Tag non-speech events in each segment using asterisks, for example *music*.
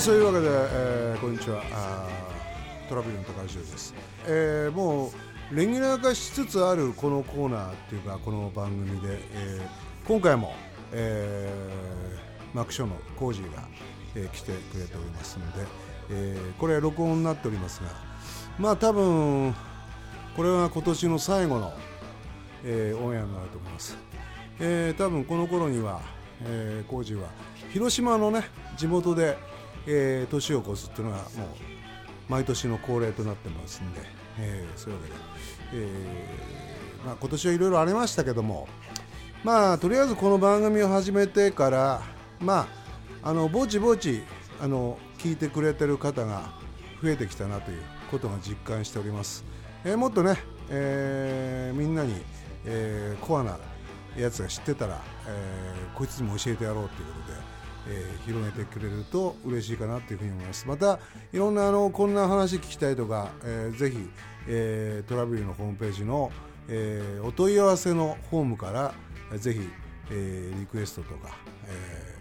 はいそういうわけで、えーこんにちは。あトラビルの高橋です、えーもうレギュラー化しつつあるこのコーナーっていうかこの番組で、えー今回も、えーマクショーのコージーが、えー来てくれておりますので、えーこれ録音になっておりますがまあ多分これは今年の最後の、えーオンエアになると思います、えー多分この頃には、えー、コージーは広島のね地元で、えー年を越すっていうのがもう毎年の恒例となってますんで、えーそういうわけで、えーまあ、今年はいろいろありましたけどもまあとりあえずこの番組を始めてからまああのぼちぼちあの聞いてくれてる方が増えてきたなということが実感しております、えーもっとね、えーみんなに、えーコアなやつが知ってたら、えーこいつにも教えてやろうということで、えー広げてくれると嬉しいかなというふうに思います。またいろんなあのこんな話聞きたいとか、えーぜひ、えートラブルのホームページの、えーお問い合わせのフォームから、ぜひ、えーリクエストとか、え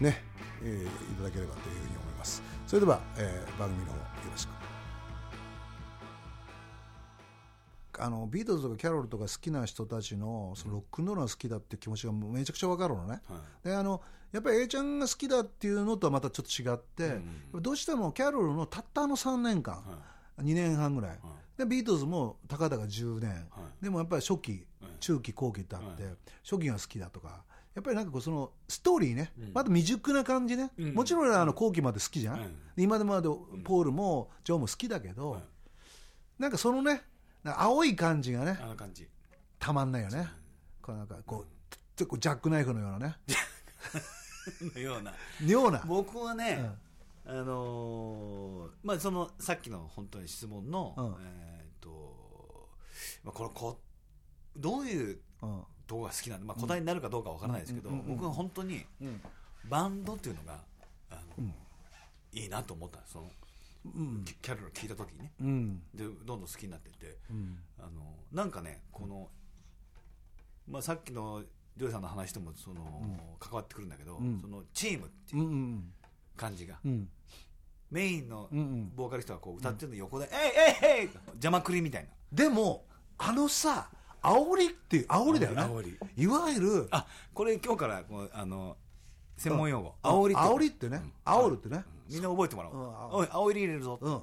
ーね、えーいただければというふうに思います。それでは、えー番組の方よろしく。あのビートルズとかキャロルとか好きな人たちのそのロックンロールが好きだっていう気持ちがめちゃくちゃ分かるのね、であのやっぱり A ちゃんが好きだっていうのとはまたちょっと違って、どうしてもキャロルの？たったあの3年間、2年半ぐらい、でビートルズもたかだか10年、でもやっぱり初期、中期後期ってあって、初期が好きだとか。やっぱりなんかこうそのストーリーね、まだ未熟な感じね、もちろんあの後期まで好きじゃん、で今でまでポールもジョーも好きだけど、なんかそのね青い感じがねあの感じ。たまんないよね。こうなんかこうちょっとジャックナイフのようなね。のような。ような。僕はね、あのーまあそのさっきの本当に質問の、うん。えーっと、まあ、これこどういううん。とこが好きなんで、まあ、答えになるかどうかわからないですけど、僕は本当にうん。バンドっていうのがあの、いいなと思った。んですその、キキャロル聞いた時にね。うん。でどんどん好きになってって、うん。あのなんかねこの、まあ、さっきのジョイさんの話ともその、関わってくるんだけど、ん。そのチームってういうん感じが、うん。メインのうんうん。ボーカリストがこう歌ってるの横で「えいえいえい!」邪魔くりみたいな。でもあのさ煽りっていう煽りだよね。いわゆるあこれ今日からこうあの専門用語、うん。煽りって。煽りってね。煽るってね。みんな覚えてもらおう、うんおい煽り入れるぞ、うん。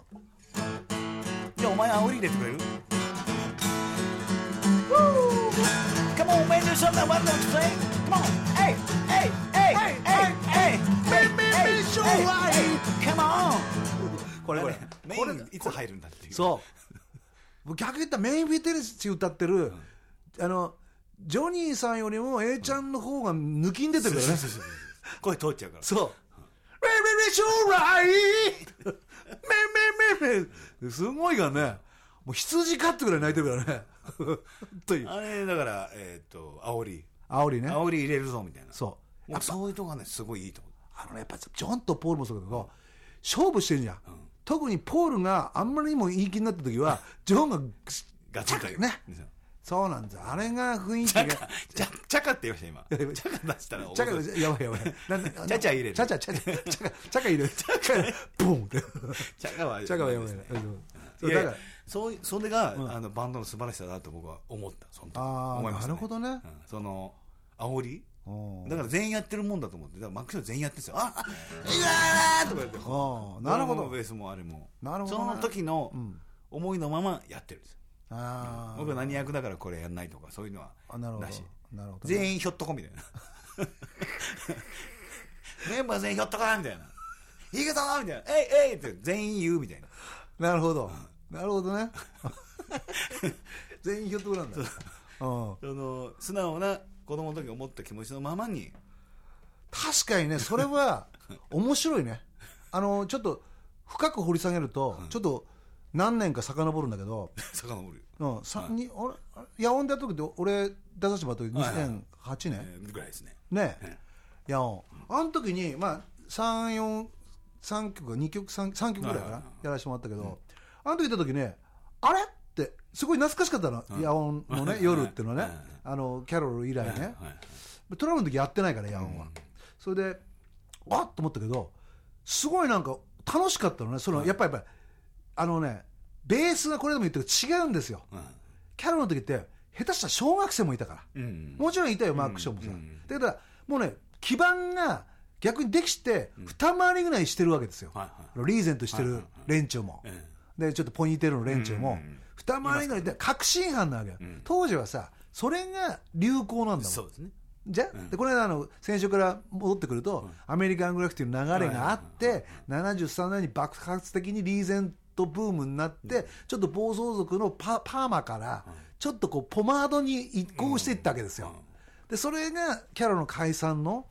じゃあお前煽り入れてくれる？Come on, man, do something I want to say. Come on, hey, hey, hey, hey, hey, hey, hey, hey, come on. *laughs* これこねれ、メイこれ。ンいつ入るんだっていう。そう。逆に言ったらメインフィテリシ歌ってる、あのジョニーさんよりも A ちゃんの方が抜きに出てるからね、声通っちゃうから。そう。メメメ将来メメメメすごいがね、もう羊かってぐらい泣いてるからね。という。あれ、だから、えっと、煽り。煽りね。煽り入れるぞみたいな。そう。そういうとこがね、すごいいいと思う。あのね、やっぱジョンとポールもそうだけど、勝負してるじゃん。特にポールがあんまりにもいい気になった時は、ジョンが、ガチンと言う。ね。そうなんです。よ。あれが雰囲気が。チャカ、チャチャカって言いました、今。*laughs* チャカ出したら、チャカ、やばいやばい。なんで *laughs* チャチャ入れる。チャチャ、チャチャ、チャカ、チャカ入れる。チャカ、ボンって。チャカは、チャカはやばい。そうだから。そうそれが、あのバンドの素晴らしさだと僕は思ったその時。あー思いました、なるほどね。うん。その煽り？うんだから全員やってるもんだと思って。だからマックスは全員やってるんですよ。ああいやーとか言って。ああ、なるほど。ベ。ースもあれも。なるほどね。その時の思いのままやってるんですよあ僕は何役だからこれやんないとかそういうのはあ、なるほどなし。なるほど。全員ひょっとこみたいなメンバー全員ひょっとこみたいな「いくぞ!」みたいな「えいえい!」って全員言うみたいななるほど。なるほどね。全員ひょっとこ *laughs* なんだ。うん。その素直な子供の時思った気持ちのままに確かにね、それは面白いね。あの、ちょっと深く掘り下げると、ちょっと何年か遡るんだけど、*laughs* 遡る、うん、さに俺、ヤオンでやった時って俺出させてもらった時はいはい。2008年。えーぐらいですね。ねえ。ヤオン。あの時に、まあ、3、4、3曲か2曲、3, 3曲ぐらいかなはいはいはい。やらせてもらったけど、あの時行った時ね、あれ？って、すごい懐かしかったの、ヤオンのね、夜っていうのはね、あの、キャロル以来ね。はいトラブルの時やってないから、ヤオンは。それで、あっと思ったけど、すごいなんか楽しかったのね。その、やっぱりやっぱりあのねベースがこれでも言ってるけど違うんですよ。うん。キャロの時って下手したら小学生もいたから。うん。もちろんいたよマーク・ショーもさ、うん。だからもうね基盤が逆にできて二回りぐらいしてるわけですよ、はいはリーゼントしてるはいはい連中も、えでちょっとポニーテールの連中もうん。二回りぐらいで確信犯なわけよ、当時はさそれが流行なんだもん。そうですね。じゃ、でこの間あの先週から戻ってくると、アメリカングラフィティの流れがあって、73年に爆発的にリーゼントブームになって、ちょっと暴走族のパパーマから、ちょっとこうポマードに移行していったわけですよ。でそれがキャロの解散の、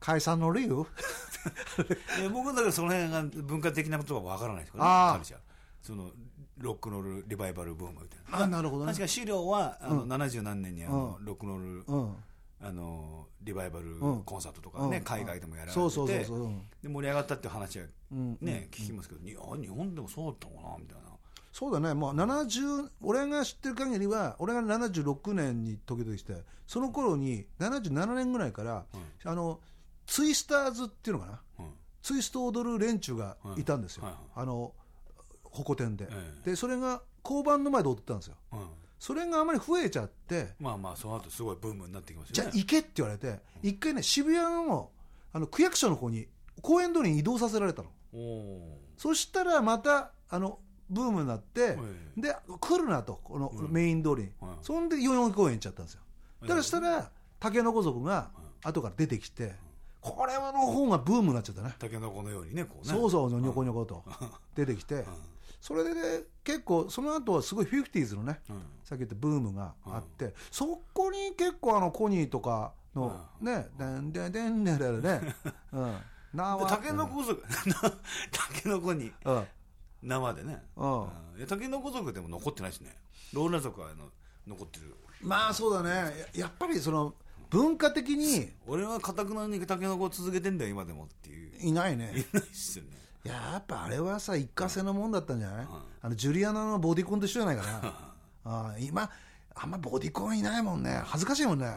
解散の理由？*laughs* 僕はだからその辺が文化的なことがわからないですからねそのロックノールリバイバルブームみたいな。あなるほどね。確か資料はあの70何年にあのロックノールうんあのリバイバルうん。コンサートとかねうん。海外でもやられててそううんで盛り上がったっていう話はうん。ね聞きますけど日本でもそうだったのかなみたいな。そうだね、もう70俺が知ってる限りは、俺が76年に時々して、その頃に77年ぐらいから、あのツイスターズっていうのかな、うん。ツイストを踊る連中がいたんですよ、あのホコ天で、え。で、それが交番の前で踊ってたんですよ、うんそれがあまり増えちゃって、まあまあその後すごいブームになってきますじゃよねあ行けって言われて、一回ね、渋谷のあの区役所の方に、公園通りに移動させられたの。そしたらまたあのブームになって、いで来るなと、このメイン通りに、はいそんで代々木公園行っちゃったんですよ。だからしたら、タケノコ族が後から出てきて、これはの方がブームになっちゃったね、タケノコのようにねこうね。そうそう、ニョコニョコと出てきて、それで、ね、結構、その後はすごい 50s のね、うん。さっき言ったブームがあって、そこに結構あのコニーとかのね、でんでんでんでんでんでんね、うん、なわでタケノコ族タケノコにうん生でねうんうんいやタケノコ族でも残ってないですねローラ族はあの残ってるまあそうだねややっぱりその文化的に俺はかたくなにタケノコを続けてんだよ今でもっていういないねいないっすよねいややっぱあれはさ一過性のもんだったんじゃない、あのジュリアナのボディコンと一緒じゃないかなあ今あんまボディコンいないもんね。恥ずかしいもんね。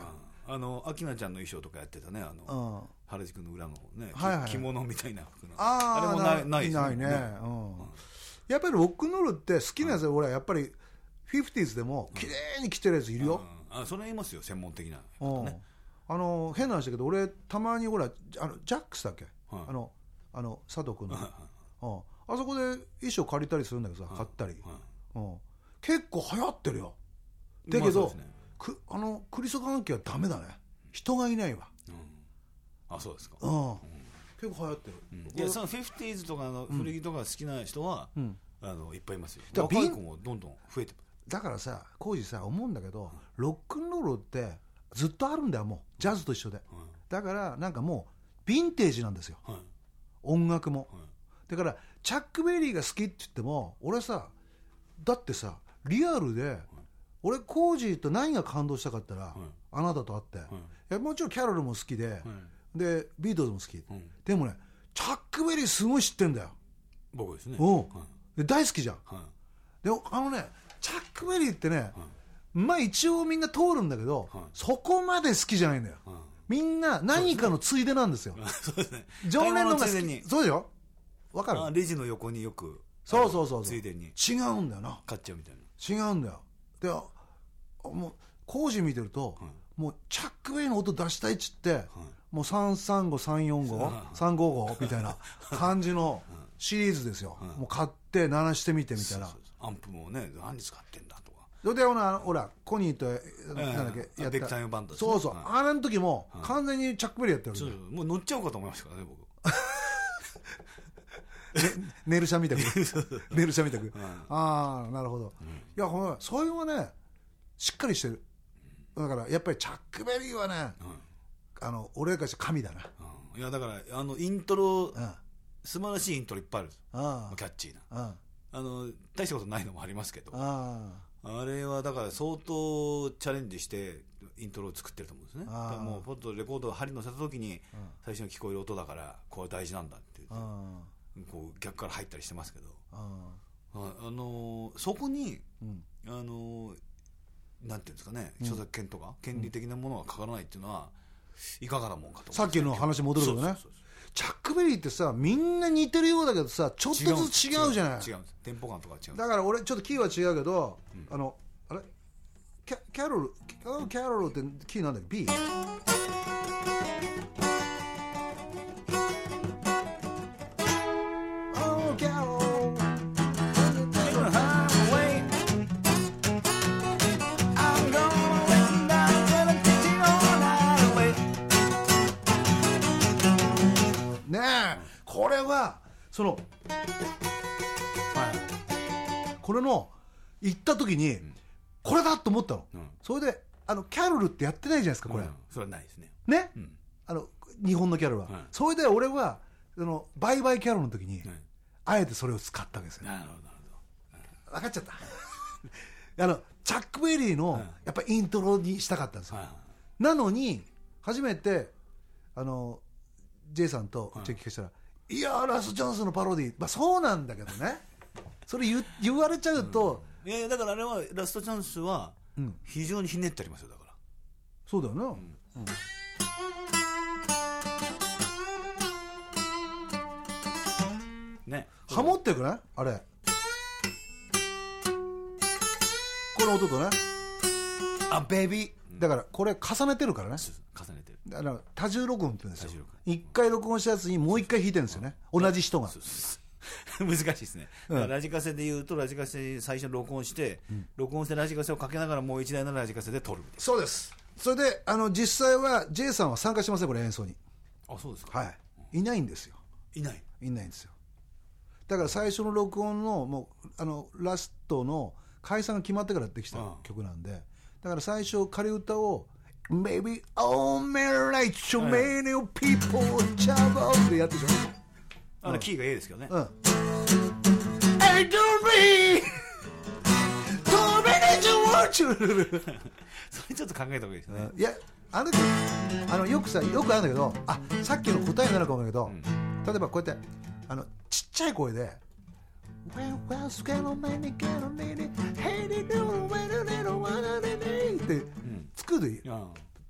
あのアキナちゃんの衣装とかやってたね。あうのん。原宿の裏の方ね、着物みたいな服の。ああれもないないね、うん。やっぱりロックンロールって好きなやつは俺はやっぱり 50s でも綺麗に着てるやついるよ、うん。あそれ言いますよ専門的なあの変な話だけど俺たまにほらあのジャックスだっけ、はい。あのあの佐藤君の、うん。あそこで衣装借りたりするんだけどさ、買ったり、うん、結構流行ってるよ。だけど、まあね。くあのクリスト関係はダメだね。人がいないわ、あそうですか。うん。結構流行ってる、いやその 50s とかの古着とか好きな人は、あのいっぱいいますよ。だから若い子もどんどん増えてだからさコージーさ思うんだけどロックンロールってずっとあるんだよもう。ジャズと一緒で、だからなんかもうヴィンテージなんですよ、はい音楽も、だからチャック・ベリーが好きって言っても俺さだってさリアルで、俺コージーと何が感動したかったら、あなたと会って、いやもちろんキャロルも好きで、でビートルズも好き、でもねチャック・ベリーすごい知ってんだよ、僕ですね。うん。はいで大好きじゃん。はいであのねチャック・ベリーってね、まあ一応みんな通るんだけど、そこまで好きじゃないんだよ、みんな何かのついでなんですよ。そうですね。常連のがそうでしょ？わかる？あレジの横によくそうそうそうついでに。違うんだよな。買っちゃうみたいな。違うんだよ。であもう工事見てると、もうチャックウェイの音出したいっつって、もう33534535みたいな感じのシリーズですよ、もう買って鳴らしてみてみたいな。アンプもね何使ってんだそれでほらほらコニーとなんだっけ、やった。あベックタイムバンドそうそう、はい。あれの時も完全にチャックベリーやってるそうそうもう乗っちゃおうかと思いましたからね僕。ネルシャみたくネルシャみたく、ああなるほど、いやほらそういうのはねしっかりしてる。だからやっぱりチャックベリーはね、あの俺からして神だな。うん。いやだからあのイントロうん。素晴らしいイントロいっぱいあるあキャッチーな。ああの大したことないのもありますけど。ああれはだから相当チャレンジしてイントロを作ってると思うんですね。だあー。からもうポッとレコードを針乗せた時に最初に聞こえる音だからこれは大事なんだって言ってあこう逆から入ったりしてますけど。あのーそこに、ん。あのーなんていうんですかね著作権とか権利的なものがかからないっていうのは、いかがなもんかと思さっきの話戻るけどね。そうそうそうチャックベリーってさみんな似てるようだけどさちょっとずつ違うじゃない。違うんです。テンポ感とか違うだから俺ちょっとキーは違うけど、あのあれ？キャキャロルキャキャロルってキーなんだっけ？B? れはそのこれの行った時に、これだと思ったの、うん。それであのキャロルってやってないじゃないですかこれ、うんそれはないですね。ね、うん。あの日本のキャロルは、はい。それで俺はそのバイバイキャロルの時に、はい。あえてそれを使ったわけですよ。なるほどなる分かっちゃった？*laughs* あのチャック・ベリーの、やっぱイントロにしたかったんですよ、なのに初めてあの J さんとはいチェックしたら「い、やーラストチャンスのパロディまあそうなんだけどね。*laughs* それ言言われちゃうと、いやいやだからあれはラストチャンスはうん。非常にひねってありますよだから。そうだよな、ね。ハモってくない？あれ。この音とね。あベイビーだからこれ重ねてるからね。重ねてる。だから多重録音って言うんですよ。一回録音したやつにもう一回弾いてるんですよね。同じ人が。*laughs* 難しいですね、ラジカセで言うとラジカセ最初に録音して、録音してラジカセをかけながらもう一台のラジカセで撮るみたいそうです。それであの実際は J さんは参加しませんこれ演奏になあそうですか、はい。いないんですよ。い、ない。いないんですよ。だから最初の録音のもうあのラストの解散が決まってからできたうん。曲なんでだから最初仮歌を「Maybe all men like so many people trouble」ってやってしあのキーが A ですけどね、ょうん「I don't be too many to watch you それちょっと考えた方がいいですね、いやあの時あのよくさよくあるんだけどあさっきの答えになるかもだけど、例えばこうやってあのちっちゃい声で「Well, well, scale of many, get on many, hey, they do, when a little one, a day」って作る。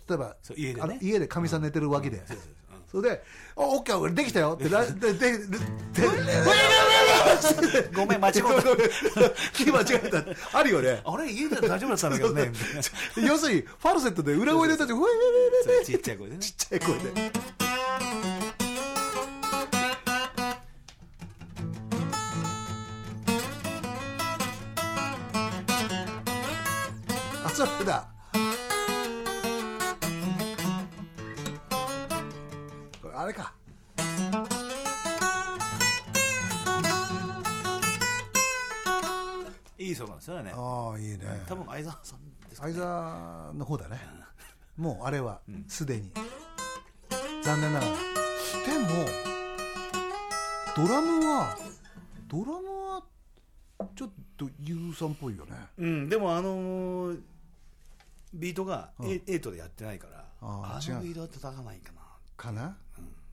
例えば家でね。家でかみさん寝てるわけで、それで「おオッケー俺できたよ」ってらででででごめん間違えた。*laughs* キー間違えた。あるよね。あれ家で大丈夫だったんだけどね。要するにファルセットで裏声で歌って「ウェイウェイウェイウェイちっちゃい声でね。ちっちゃい声で。それだ。これあれか。いいそうなんですよねああ、いいね。多分相沢さんですか相沢の方だね。もうあれはすでに。残念ながら。でも、ドラムは、ドラムは、ちょっとユーさんっぽいよね。うんでもあのービートが A,、8でやってないからあのビートは叩かないかな。かな、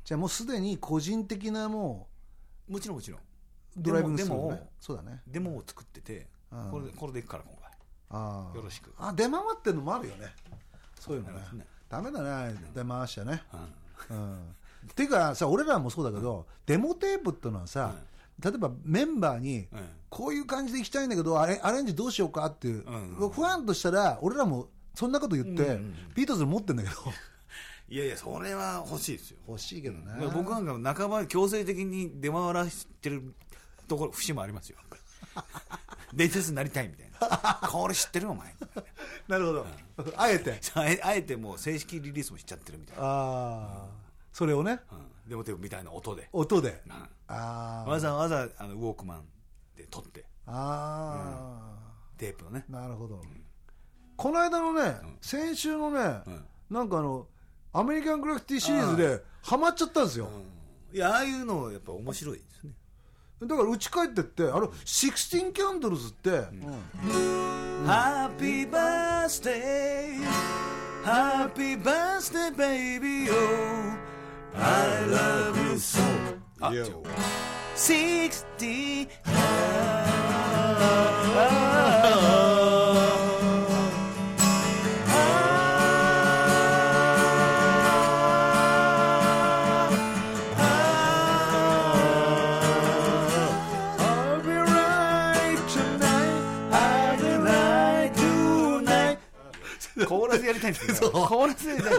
じゃあもうすでに個人的なももちろんもちろん。うドライビングでもそうだね。デモを作っててうん。これでこれでいくから今回。ああよろしく。あ出回ってるのもあるよね。そういうのね。ね。ダメだね出回しちゃね。うん。うん。っていうかさ俺らもそうだけど、デモテープっていうのはさ、例えばメンバーに、うん。こういう感じでいきたいんだけどアレアレンジどうしようかっていう、うん。不安としたら俺らもそんなこと言って、うんうんうん。ビートルズ持ってんだけど。*laughs* いやいやそれは欲しいですよ。欲しいけどね、僕なんか半ば強制的に出回らせてるところ節もありますよ。*laughs* 伝説になりたいみたいな。これ知ってるお前。*laughs* なるほど、あえて。あえあえてもう正式リリースもしちゃってるみたいな、ああそれをね。うん、デモテープみたいな音で、音で、うん。ああわざわざあのウォークマンで撮って。あテープのね。あ、なるほど、この間のね、先週のね、なんかあのアメリカングラフィティシリーズでハマっちゃったんですよ、いやああいうのやっぱ面白いですね。だからうち帰ってってあれ「シクスティンキャンドルズ」って「ハッピーバースデーハッピーバースデーベイビーオよ I love you so」あっ60です。そう。変わらせない。なんで、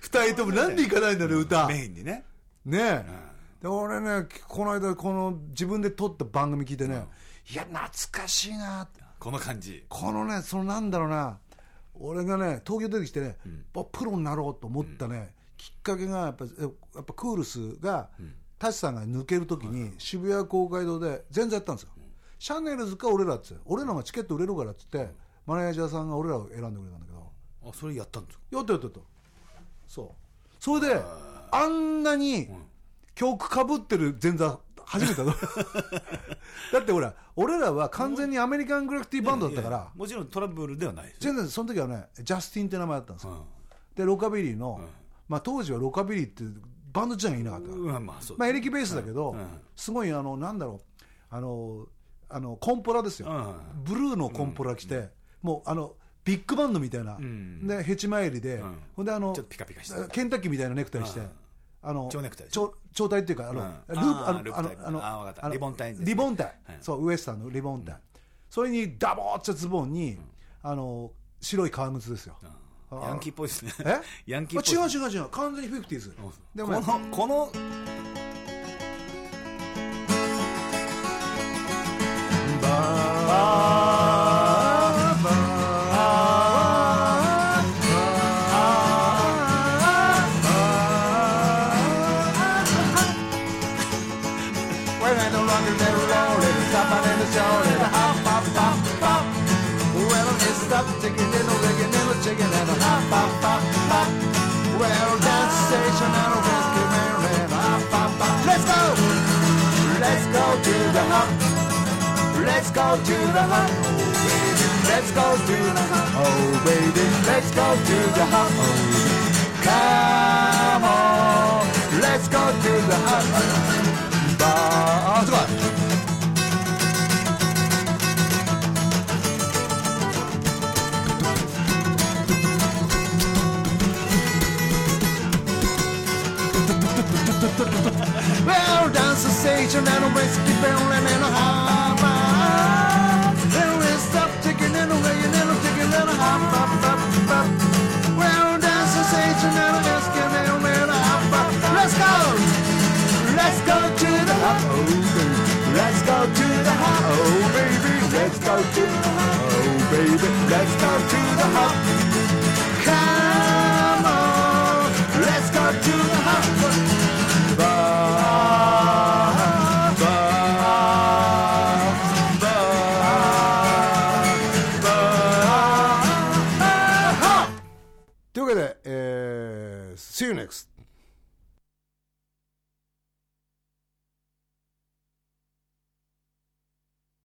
二人ともなんで行かないんだろう、歌。メインにね。ねえ。で、俺ね、この間、この自分で撮った番組聞いてね、いや、懐かしいなって。この感じ。このね、そのなんだろうな、俺がね、東京出てきてね、プロになろうと思ったね、きっかけが、やっぱ、やっぱクールスが、タシさんが抜けるときに、渋谷公会堂で全然やったんですよ。シャネルズか俺らっつって、俺らがチケット売れるからっつって、マネージャーさんが俺らを選んでくれたんだけど、あそれやったんですか？やったやったやった。そう。それであんなに曲かぶってる前座初めてだ *laughs* だってほら俺らは完全にアメリカングラフィティバンドだったからいやいやもちろんトラブルではないです全然その時はねジャスティンって名前だったんですよ、うん。でロカビリーの、まあ、当時はロカビリーってバンド自体がいなかったから、うん。まあそうまあ、エレキベースだけど、うん。すごいあのなんだろうあのあのコンポラですよ、うん。ブルーのコンポラ着て、もうあのビッグバンドみたいな、ん。でヘチマエリで、ん。ほんであのピカピカしてケンタッキーみたいなネクタイして、うん。あの蝶ネクタイ蝶蝶体っていうかあの、うん。ループあのあのあのリボンタイですね。リボンタイ、はい。そうウエスタンのリボンタイ、それにダボーっとズボンに、あの白い革靴ですよ、あヤンキーっぽいですね。え？*laughs* ヤンキーっぽいあ違う違う違う。完全にフィフティーズでもね。このこの the hut. Let's go to the hut. Oh, baby, let's go to the hut. Come on, let's go to the hut. 아, 좋아. Ah, well, dance the stage and then a whiskey barrel and then a high. Go to the hop, oh baby. Let's go to the hop,